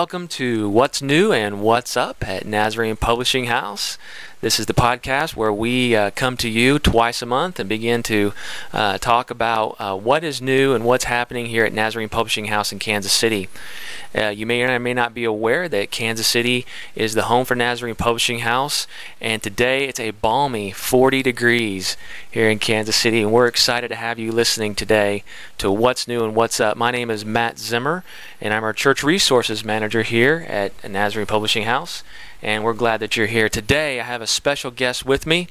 Welcome to What's New and What's Up at Nazarene Publishing House. This is the podcast where we uh, come to you twice a month and begin to uh, talk about uh, what is new and what's happening here at Nazarene Publishing House in Kansas City. Uh, you may or may not be aware that Kansas City is the home for Nazarene Publishing House, and today it's a balmy 40 degrees here in Kansas City, and we're excited to have you listening today to What's New and What's Up. My name is Matt Zimmer, and I'm our Church Resources Manager here at Nazarene Publishing House and we're glad that you're here. Today, I have a special guest with me.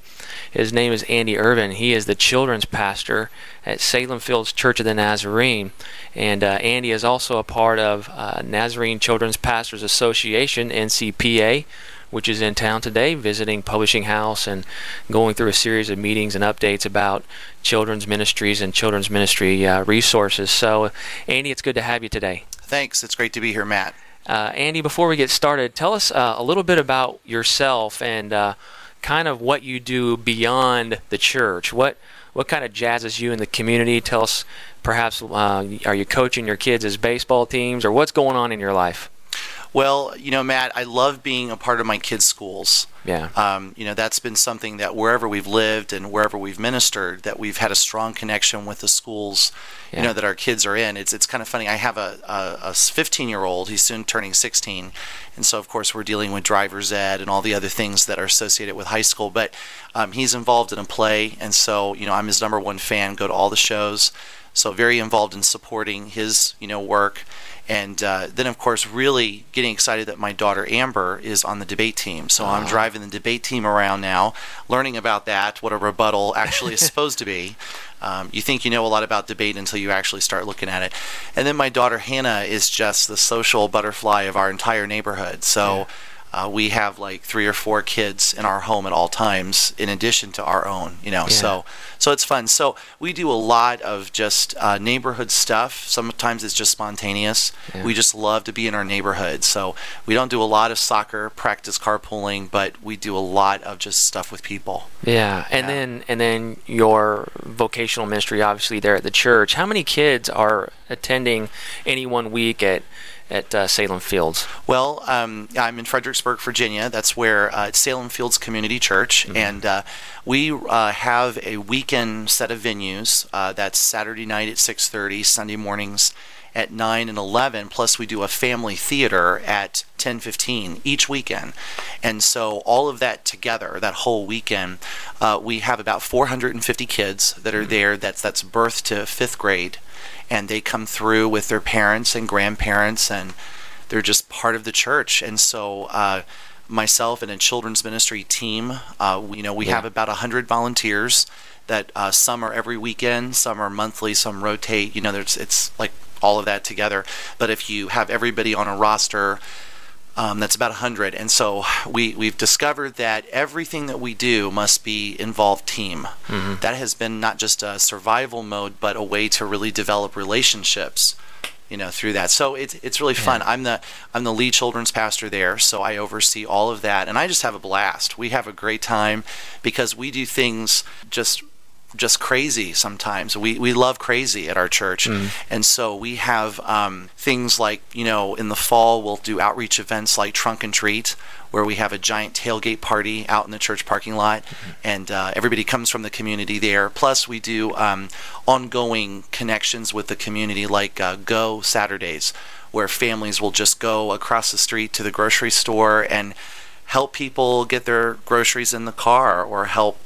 His name is Andy Irvin. He is the children's pastor at Salem Fields Church of the Nazarene. And uh, Andy is also a part of uh, Nazarene Children's Pastors Association, NCPA, which is in town today, visiting Publishing House and going through a series of meetings and updates about children's ministries and children's ministry uh, resources. So, Andy, it's good to have you today. Thanks. It's great to be here, Matt. Uh, Andy, before we get started, tell us uh, a little bit about yourself and uh, kind of what you do beyond the church. What what kind of jazzes you in the community? Tell us, perhaps, uh, are you coaching your kids as baseball teams, or what's going on in your life? Well, you know, Matt, I love being a part of my kids' schools. Yeah. Um, you know, that's been something that wherever we've lived and wherever we've ministered, that we've had a strong connection with the schools, yeah. you know, that our kids are in. It's it's kind of funny. I have a, a, a 15 year old. He's soon turning 16, and so of course we're dealing with driver's ed and all the other things that are associated with high school. But um, he's involved in a play, and so you know, I'm his number one fan. Go to all the shows. So very involved in supporting his you know work and uh, then of course really getting excited that my daughter amber is on the debate team. So i'm ah. driving the debate team around now learning about that what a rebuttal actually is supposed to be. Um, you think you know a lot about debate until you actually start looking at it. And then my daughter hannah is just the social butterfly of our entire neighborhood. So yeah uh, we have like three or four kids in our home at all times in addition to our own you know yeah. so so it's fun so we do a lot of just uh, neighborhood stuff sometimes it's just spontaneous yeah. we just love to be in our neighborhood so we don't do a lot of soccer practice carpooling but we do a lot of just stuff with people yeah and yeah. then and then your vocational ministry obviously there at the church how many kids are attending any one week at at uh, Salem Fields? Well, um, I'm in Fredericksburg, Virginia. That's where uh, it's Salem Fields Community Church, mm-hmm. and uh, we uh, have a weekend set of venues. Uh, that's Saturday night at 6:30, Sunday mornings at 9 and 11 plus we do a family theater at 10:15 each weekend. And so all of that together that whole weekend uh, we have about 450 kids that are there. That's that's birth to fifth grade. And they come through with their parents and grandparents and they're just part of the church. And so uh, myself and a children's ministry team uh, you know we yeah. have about 100 volunteers that uh, some are every weekend some are monthly some rotate. You know there's it's like all of that together but if you have everybody on a roster um, that's about 100. And so we, we've discovered that everything that we do must be involved team. Mm-hmm. That has been not just a survival mode, but a way to really develop relationships you know through that so it's it's really fun yeah. i'm the i'm the lead children's pastor there so i oversee all of that and i just have a blast we have a great time because we do things just just crazy sometimes. We, we love crazy at our church. Mm. And so we have um, things like, you know, in the fall, we'll do outreach events like Trunk and Treat, where we have a giant tailgate party out in the church parking lot. Mm-hmm. And uh, everybody comes from the community there. Plus, we do um, ongoing connections with the community like uh, Go Saturdays, where families will just go across the street to the grocery store and help people get their groceries in the car or help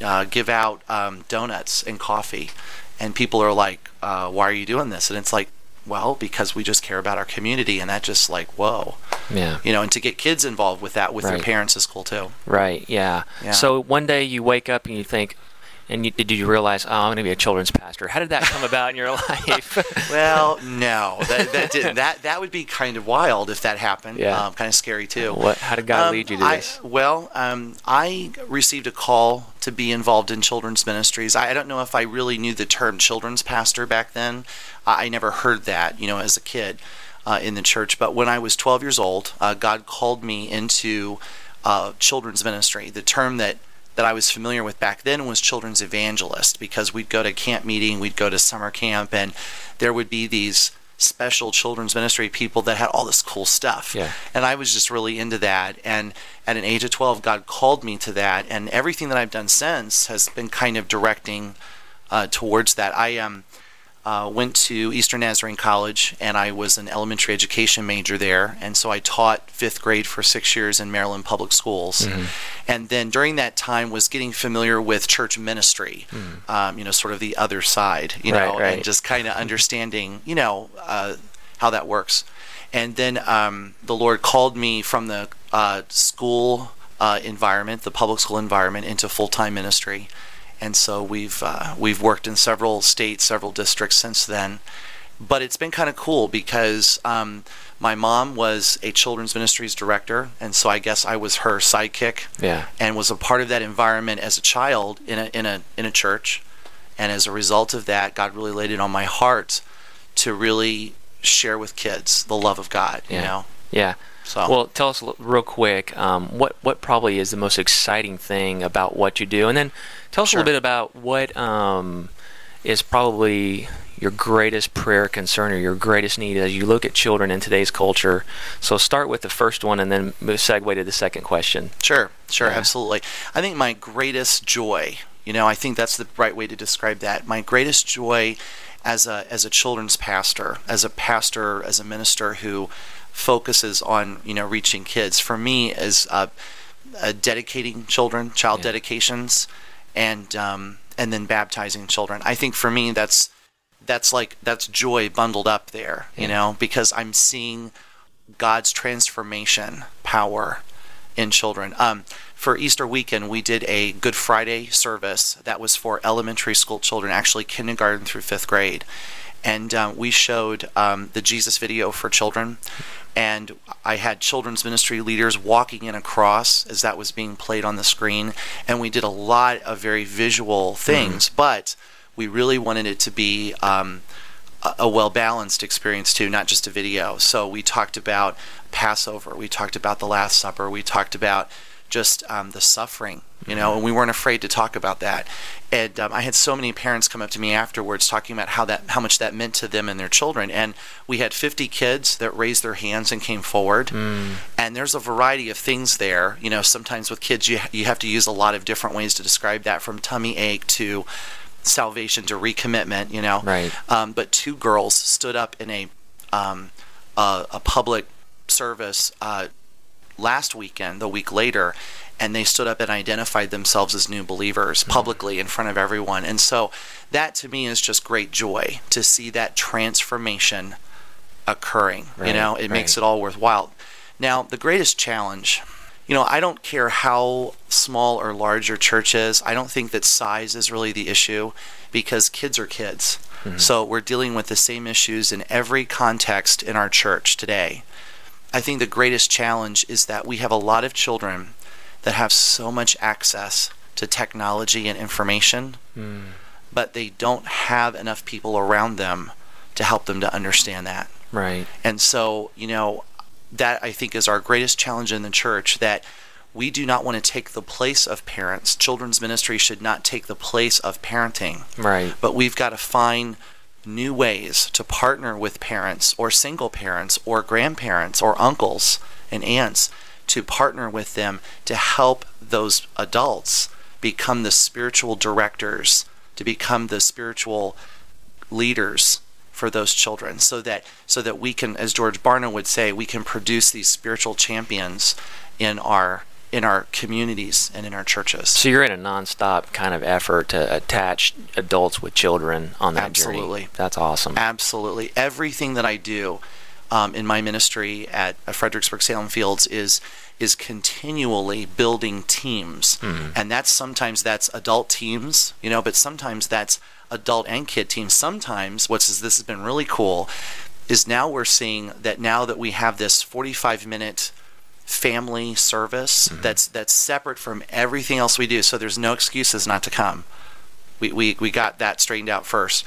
uh, give out um, donuts and coffee, and people are like, uh, "Why are you doing this?" And it's like, well, because we just care about our community, and that just like, whoa, yeah, you know, and to get kids involved with that with right. their parents is cool too. Right. Yeah. yeah. So one day you wake up and you think, and you, did you realize, oh, I'm going to be a children's pastor? How did that come about in your life? well, no, that that didn't. That that would be kind of wild if that happened. Yeah, um, kind of scary too. What? How did God um, lead you to I, this? Well, um, I received a call to be involved in children's ministries. I, I, don't know if I really knew the term children's pastor back then. I, I never heard that, you know, as a kid uh, in the church. But when I was 12 years old, uh, God called me into uh, children's ministry. The term that that I was familiar with back then was children's evangelist because we'd go to camp meeting, we'd go to summer camp, and there would be these special children's ministry people that had all this cool stuff. Yeah. And I was just really into that. And at an age of 12, God called me to that. And everything that I've done since has been kind of directing uh, towards that. I um, uh, went to Eastern Nazarene College and I was an elementary education major there. And so I taught fifth grade for six years in Maryland public schools. And then during that time was getting familiar with church ministry, um, you know, sort of the other side, you Right, know, right. and just kind of understanding, you know, uh, how that works. And then um, the Lord called me from the uh, school uh, environment, the public school environment, into full time ministry. And so we've uh, we've worked in several states, several districts since then. But it's been kind of cool because um, my mom was a children's ministries director, and so I guess I was her sidekick Yeah. and was a part of that environment as a child in a in a in a church. And as a result of that, God really laid it on my heart to really share with kids the love of God. You Yeah. know, Yeah. So Well, tell us real quick um, what what probably is the most exciting thing about what you do, and then tell us a Sure. little bit about what um, is probably your greatest prayer concern or your greatest need as you look at children in today's culture. So start with the first one, and then move- segue to the second question. Sure, sure, Yeah. absolutely. I think my greatest joy, you know, I think that's the right way to describe that. My greatest joy as a as a children's pastor, as a pastor, as a minister who focuses on you know reaching kids. For me, is uh, uh, dedicating children, child Yeah. dedications, and um, and then baptizing children. I think for me that's that's like that's joy bundled up there, you know, because I'm seeing God's transformation power in children. Um, for Easter weekend, we did a Good Friday service that was for elementary school children, actually kindergarten through fifth grade. And um, we showed um, the Jesus video for children. And I had children's ministry leaders walking in a cross as that was being played on the screen. And we did a lot of very visual things, but we really wanted it to be um, a- well balanced experience too, not just a video. So we talked about Passover, we talked about the Last Supper, we talked about just um, the suffering, you know, and we weren't afraid to talk about that. And um, I had so many parents come up to me afterwards talking about how that how much that meant to them and their children. And we had 50 kids that raised their hands and came forward. And there's a variety of things there. You know, sometimes with kids you you have to use a lot of different ways to describe that, from tummy ache to salvation to recommitment. You know, Right. um, but two girls stood up in a um, a, a public service uh, last weekend, the week later, and they stood up and identified themselves as new believers publicly in front of everyone. And so that to me is just great joy to see that transformation occurring. you know, it makes it all worthwhile. Now, the greatest challenge, you know, I don't care how small or large your church is. I don't think that size is really the issue because kids are kids. Mm-hmm. So we're dealing with the same issues in every context in our church today. I think the greatest challenge is that we have a lot of children that have so much access to technology and information, mm. but they don't have enough people around them to help them to understand that. Right. And so, you know, that I think is our greatest challenge in the church that we do not want to take the place of parents. Children's ministry should not take the place of parenting, Right. but we've got to find new ways to partner with parents or single parents or grandparents or uncles and aunts to partner with them to help those adults become the spiritual directors, to become the spiritual leaders for those children so that so that we can as George Barna would say we can produce these spiritual champions in our in our communities and in our churches. So you're in a nonstop kind of effort to attach adults with children on that Absolutely. journey. That's awesome. Absolutely. Everything that I do um, in my ministry at Fredericksburg Salem Fields is is continually building teams, hmm. and that's sometimes that's adult teams, you know, but sometimes that's adult and kid teams. Sometimes what's this has been really cool is now we're seeing that now that we have this 45 minute family service hmm. that's that's separate from everything else we do. So there's no excuses not to come. We, we, we got that straightened out first.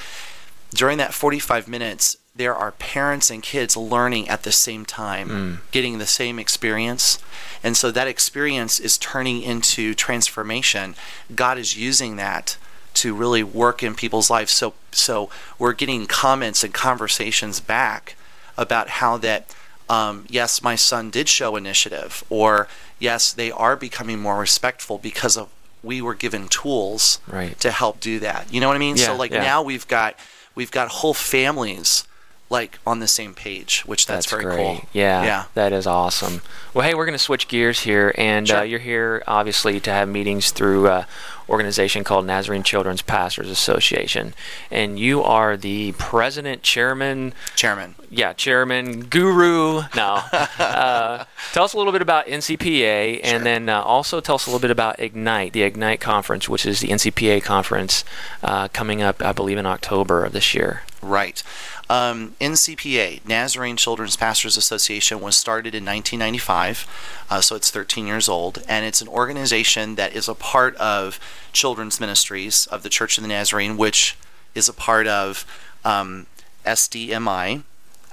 During that 45 minutes, there are parents and kids learning at the same time, getting the same experience. And so that experience is turning into transformation. God is using that to really work in people's lives. So so we're getting comments and conversations back about how that um, yes, my son did show initiative, or yes, they are becoming more respectful because of we were given tools Right. to help do that. You know what I mean? Yeah, so like yeah. now we've got we've got whole families like on the same page, which that's, very great. cool. Yeah, Yeah. that is awesome. Well, hey, we're going to switch gears here, and uh, you're here obviously to have meetings through uh, organization called Nazarene Children's Pastors Association, and you are the president, chairman, Chairman. yeah, chairman, guru. No, uh, tell us a little bit about NCPA, Sure. and then uh, also tell us a little bit about Ignite, the Ignite conference, which is the NCPA conference uh, coming up, I believe, in October of this year. Right. Um, NCPA, Nazarene Children's Pastors Association, was started in 1995, uh, so it's 13 years old, and it's an organization that is a part of Children's Ministries of the Church of the Nazarene, which is a part of um, SDMI,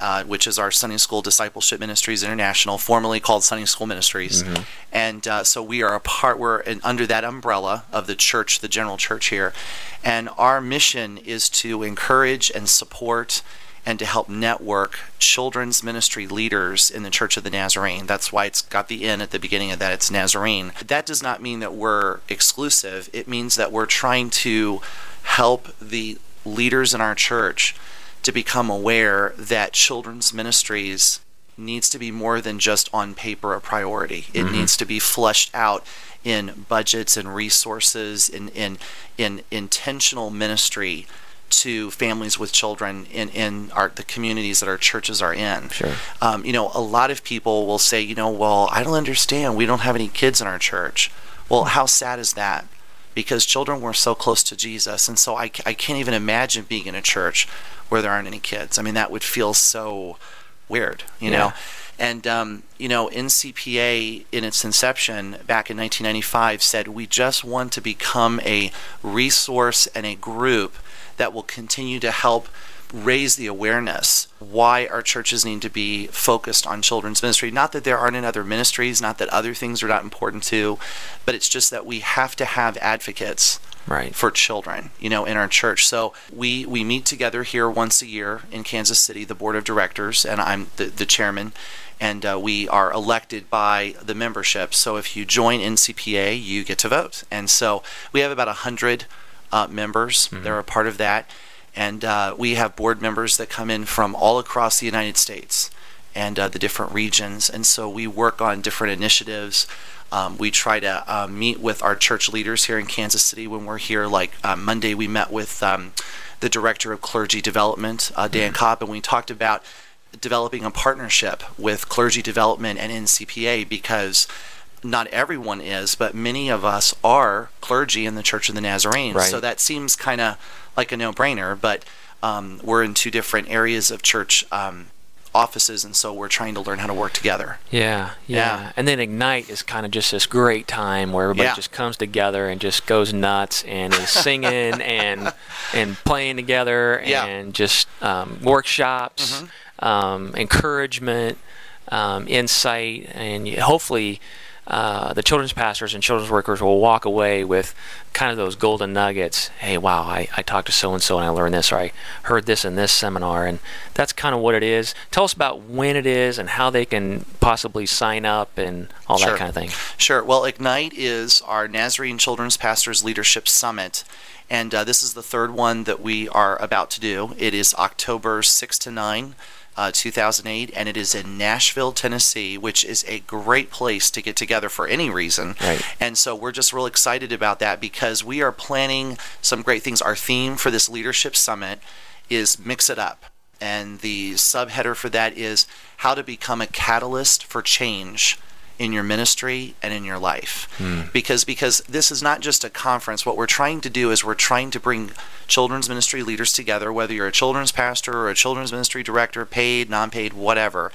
uh, which is our Sunday School Discipleship Ministries International, formerly called Sunday School Ministries. And uh, so we are a part, we're in, under that umbrella of the church, the general church here. And our mission is to encourage and support and to help network children's ministry leaders in the Church of the Nazarene. That's why it's got the N at the beginning of that. It's Nazarene. That does not mean that we're exclusive, it means that we're trying to help the leaders in our church to become aware that children's ministries needs to be more than just on paper a priority. It needs to be fleshed out in budgets and resources in in in intentional ministry to families with children in in our the communities that our churches are in. Sure. Um, you know, a lot of people will say, you know, well, I don't understand. We don't have any kids in our church. Well, how sad is that? Because children were so close to Jesus, and so I, I can't even imagine being in a church where there aren't any kids. I mean, that would feel so weird, you Yeah. know. And um, you know, NCPA in its inception back in 1995 said we just want to become a resource and a group that will continue to help raise the awareness why our churches need to be focused on children's ministry. Not that there aren't in other ministries, not that other things are not important too, but it's just that we have to have advocates Right. for children, you know, in our church. So we we meet together here once a year in Kansas City, the board of directors, and I'm the, the chairman, and uh, we are elected by the membership. So if you join NCPA, you get to vote, and so we have about a hundred uh, members. that are a part of that, and uh, we have board members that come in from all across the United States and uh, the different regions, and so we work on different initiatives. Um, we try to uh, meet with our church leaders here in Kansas City when we're here. Like uh, Monday, we met with um, the director of clergy development, uh, Dan Copp, and we talked about developing a partnership with clergy development and NCPA because not everyone is, but many of us are clergy in the Church of the Nazarene. Right. So that seems kind of like a no-brainer, but um, we're in two different areas of church um, offices, and so we're trying to learn how to work together. Yeah, yeah, Yeah. And then Ignite is kind of just this great time where everybody Yeah. just comes together and just goes nuts and is singing and and playing together Yeah. and just um, workshops, um, encouragement, um, insight, and hopefully. Uh, the children's pastors and children's workers will walk away with kind of those golden nuggets. Hey, wow, I, I talked to so and so and I learned this, or I heard this in this seminar. And that's kind of what it is. Tell us about when it is and how they can possibly sign up and all Sure. that kind of thing. Sure. Well, Ignite is our Nazarene Children's Pastors Leadership Summit. And uh, this is the third one that we are about to do. It is October 6 to 9, uh, 2008, and it is in Nashville, Tennessee, which is a great place to get together for any reason. Right. And so we're just real excited about that because we are planning some great things. Our theme for this Leadership Summit is Mix It Up. And the subheader for that is how to become a catalyst for change in your ministry and in your life. Hmm. Because because this is not just a conference. What we're trying to do is we're trying to bring children's ministry leaders together, whether you're a children's pastor or a children's ministry director, paid, non-paid, whatever,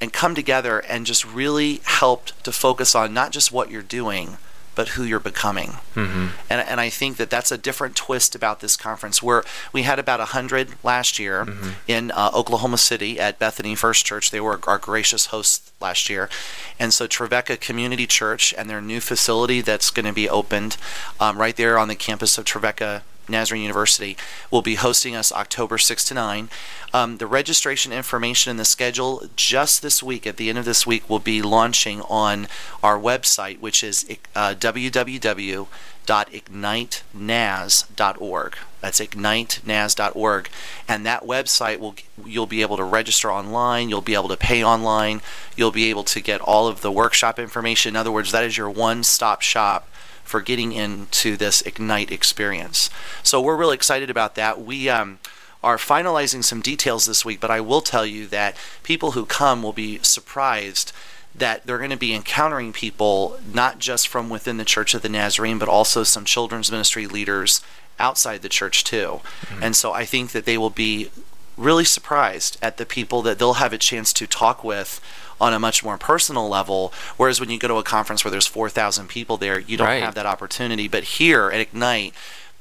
and come together and just really help to focus on not just what you're doing, but who you're becoming. Mm-hmm. And, and I think that that's a different twist about this conference. Where we had about 100 last year in uh, Oklahoma City at Bethany First Church. They were our gracious hosts last year. And so Trevecca Community Church and their new facility that's going to be opened um, right there on the campus of Trevecca Nazarene University will be hosting us October 6 to 9. Um, the registration information and the schedule just this week, at the end of this week, will be launching on our website, which is uh, www.ignitenaz.org. That's ignitenaz.org, and that website will you'll be able to register online. You'll be able to pay online. You'll be able to get all of the workshop information. In other words, that is your one-stop shop for getting into this Ignite experience. So we're really excited about that. We um, are finalizing some details this week, but I will tell you that people who come will be surprised that they're going to be encountering people not just from within the Church of the Nazarene, but also some children's ministry leaders outside the church too. Mm-hmm. And so I think that they will be really surprised at the people that they'll have a chance to talk with on a much more personal level. Whereas when you go to a conference where there's 4,000 people there, you don't right. have that opportunity. But here at Ignite,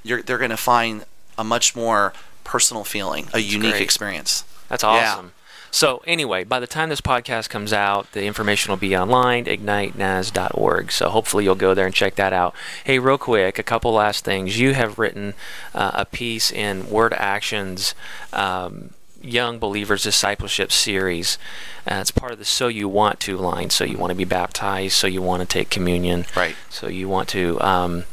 you're, they're going to find a much more personal feeling, a That's unique great. experience. That's awesome. Yeah. So anyway, by the time this podcast comes out, the information will be online, ignitenaz.org. So hopefully you'll go there and check that out. Hey, real quick, a couple last things. You have written uh, a piece in Word Actions. Um, Young Believers Discipleship series. Uh, it's part of the So You Want to line. So you want to be baptized. So you want to take communion. Right. So you want to. Um,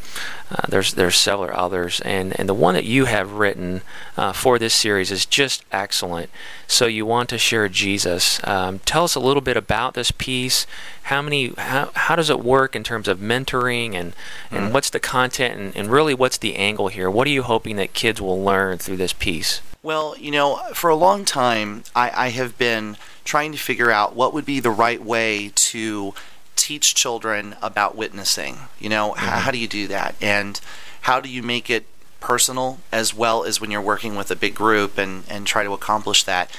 uh, there's there's several others, and and the one that you have written uh, for this series is just excellent. So you want to share Jesus. Um, tell us a little bit about this piece. How many? How, how does it work in terms of mentoring, and and mm. what's the content, and, and really what's the angle here? What are you hoping that kids will learn through this piece? Well, you know, for a long time, I, I have been trying to figure out what would be the right way to teach children about witnessing. You know, mm-hmm. how, how do you do that? And how do you make it personal as well as when you're working with a big group and, and try to accomplish that?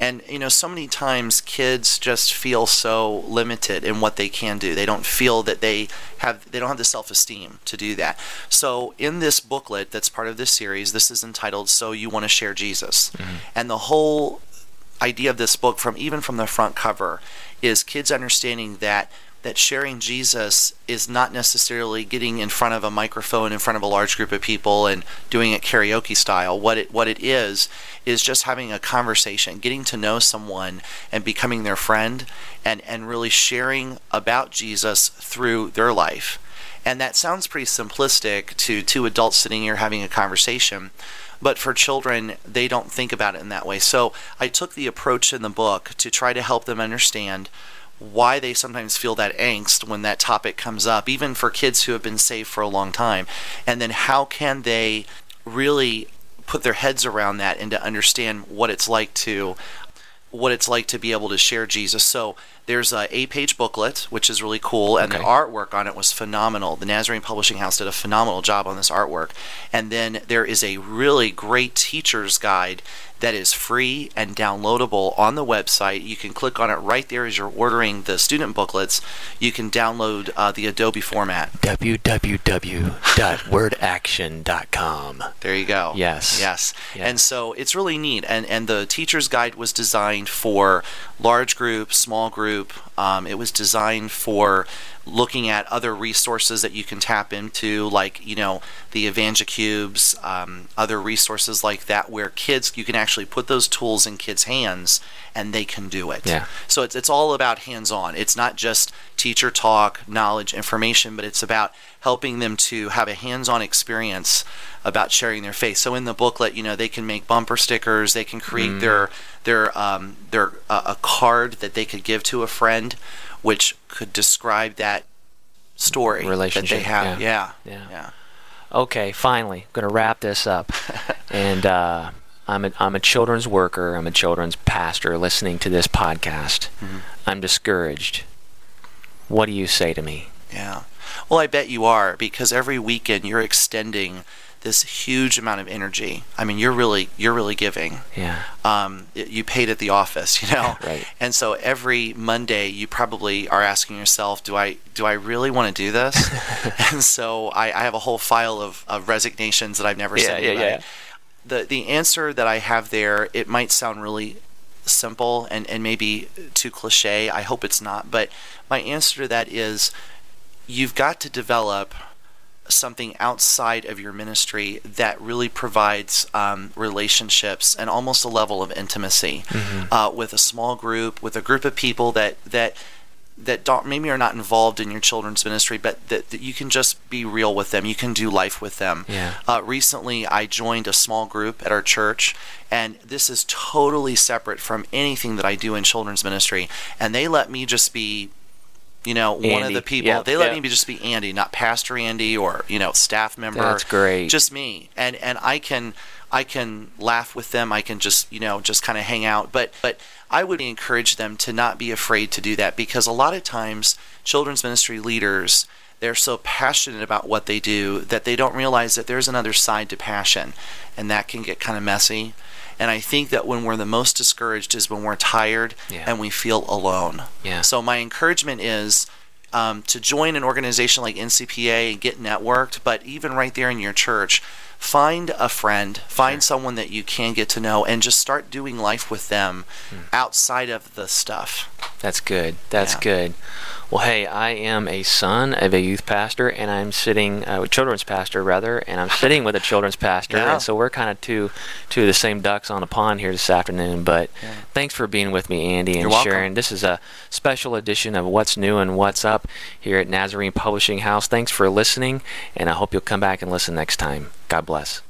And you know, so many times kids just feel so limited in what they can do. They don't feel that they have they don't have the self-esteem to do that. So in this booklet that's part of this series, this is entitled "So You Want to Share Jesus," mm-hmm. and the whole idea of this book, from even from the front cover, is kids understanding that that sharing Jesus is not necessarily getting in front of a microphone in front of a large group of people and doing it karaoke style. What it what it is is just having a conversation, getting to know someone and becoming their friend and and really sharing about Jesus through their life. And that sounds pretty simplistic to two adults sitting here having a conversation. But for children, they don't think about it in that way. So I took the approach in the book to try to help them understand why they sometimes feel that angst when that topic comes up, even for kids who have been saved for a long time. And then how can they really put their heads around that and to understand what it's like to what it's like to be able to share Jesus. So there's a eight-page booklet, which is really cool, and okay. the artwork on it was phenomenal. The Nazarene Publishing House did a phenomenal job on this artwork. And then there is a really great teacher's guide that is free and downloadable on the website. You can click on it right there as you're ordering the student booklets. You can download uh, the Adobe format. www.wordaction.com. There you go. Yes. yes. Yes. And so it's really neat. And, and the teacher's guide was designed for large group, small group. Um, it was designed for looking at other resources that you can tap into, like you know the EvangeCubes, um, other resources like that, where kids you can actually put those tools in kids' hands and they can do it. Yeah. So it's it's all about hands-on. It's not just teacher talk, knowledge, information, but it's about helping them to have a hands-on experience about sharing their faith. So in the booklet, you know, they can make bumper stickers, they can create mm. their their um, their uh, a card that they could give to a friend which could describe that story relationship that they have. Yeah. Yeah. yeah. yeah. Okay, finally, I'm going to wrap this up. and uh, I'm, a, I'm a children's worker, I'm a children's pastor listening to this podcast. Mm-hmm. I'm discouraged. What do you say to me? Yeah. Well, I bet you are because every weekend you're extending this huge amount of energy. I mean, you're really you're really giving. Yeah. Um, you paid at the office, you know. right. And so every Monday, you probably are asking yourself, "Do I do I really want to do this?" and so I, I, have a whole file of, of resignations that I've never yeah, sent. Yeah, yeah. The the answer that I have there, it might sound really simple and, and maybe too cliche. I hope it's not. But my answer to that is you've got to develop something outside of your ministry that really provides um, relationships and almost a level of intimacy Mm-hmm. uh, with a small group, with a group of people that that that don't maybe are not involved in your children's ministry, but that, that you can just be real with them. You can do life with them. Yeah. Uh, recently, I joined a small group at our church, and this is totally separate from anything that I do in children's ministry. And they let me just be, you know, one of the people. Yep, they let yep. me just be Andy, not Pastor Andy or you know staff member. That's great. Just me, and and I can I can laugh with them. I can just you know just kind of hang out. But but I would encourage them to not be afraid to do that because a lot of times children's ministry leaders they're so passionate about what they do that they don't realize that there's another side to passion and that can get kind of messy and i think that when we're the most discouraged is when we're tired Yeah. and we feel alone Yeah. so my encouragement is um, to join an organization like ncpa and get networked but even right there in your church find a friend find someone that you can get to know and just start doing life with them outside of the stuff That's good. That's Yeah. good. Well, hey, I am a son of a youth pastor, and I'm sitting, uh, children's pastor rather, and I'm sitting with a children's pastor, Yeah. and so we're kind of two, two of the same ducks on a pond here this afternoon. But Yeah. thanks for being with me, Andy, and You're welcome. sharing. This is a special edition of What's New and What's Up here at Nazarene Publishing House. Thanks for listening, and I hope you'll come back and listen next time. God bless.